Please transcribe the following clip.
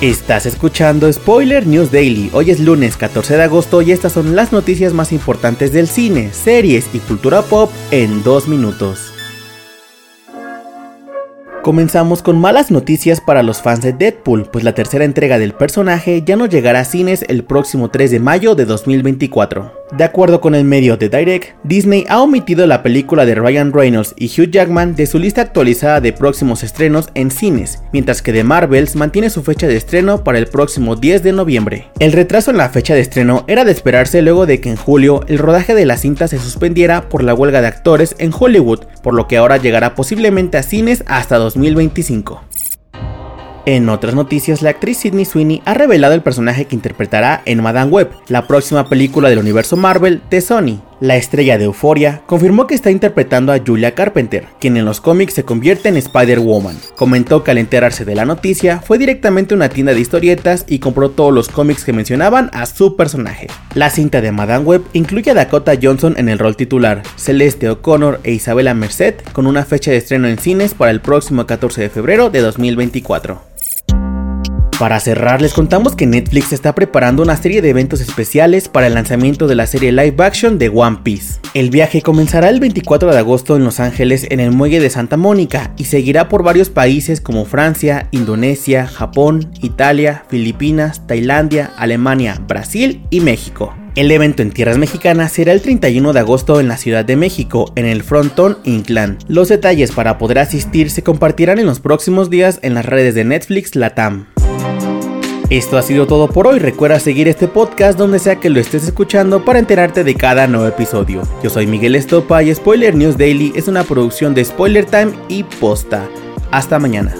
Estás escuchando Spoiler News Daily. Hoy es lunes 14 de agosto y estas son las noticias más importantes del cine, series y cultura pop en dos minutos. Comenzamos con malas noticias para los fans de Deadpool, pues la tercera entrega del personaje ya no llegará a cines el próximo 3 de mayo de 2024. De acuerdo con el medio The Direct, Disney ha omitido la película de Ryan Reynolds y Hugh Jackman de su lista actualizada de próximos estrenos en cines, mientras que The Marvels mantiene su fecha de estreno para el próximo 10 de noviembre. El retraso en la fecha de estreno era de esperarse luego de que en julio el rodaje de la cinta se suspendiera por la huelga de actores en Hollywood, por lo que ahora llegará posiblemente a cines hasta 2025. En otras noticias, la actriz Sidney Sweeney ha revelado el personaje que interpretará en Madame Web, la próxima película del universo Marvel de Sony. La estrella de Euphoria confirmó que está interpretando a Julia Carpenter, quien en los cómics se convierte en Spider-Woman. Comentó que al enterarse de la noticia fue directamente a una tienda de historietas y compró todos los cómics que mencionaban a su personaje. La cinta de Madame Web incluye a Dakota Johnson en el rol titular, Celeste O'Connor e Isabella Merced con una fecha de estreno en cines para el próximo 14 de febrero de 2024. Para cerrar, les contamos que Netflix está preparando una serie de eventos especiales para el lanzamiento de la serie live action de One Piece. El viaje comenzará el 24 de agosto en Los Ángeles en el muelle de Santa Mónica y seguirá por varios países como Francia, Indonesia, Japón, Italia, Filipinas, Tailandia, Alemania, Brasil y México. El evento en tierras mexicanas será el 31 de agosto en la Ciudad de México, en el Frontón Inclán. Los detalles para poder asistir se compartirán en los próximos días en las redes de Netflix Latam. Esto ha sido todo por hoy. Recuerda seguir este podcast donde sea que lo estés escuchando para enterarte de cada nuevo episodio. Yo soy Miguel Estopa y Spoiler News Daily es una producción de Spoiler Time y Posta. Hasta mañana.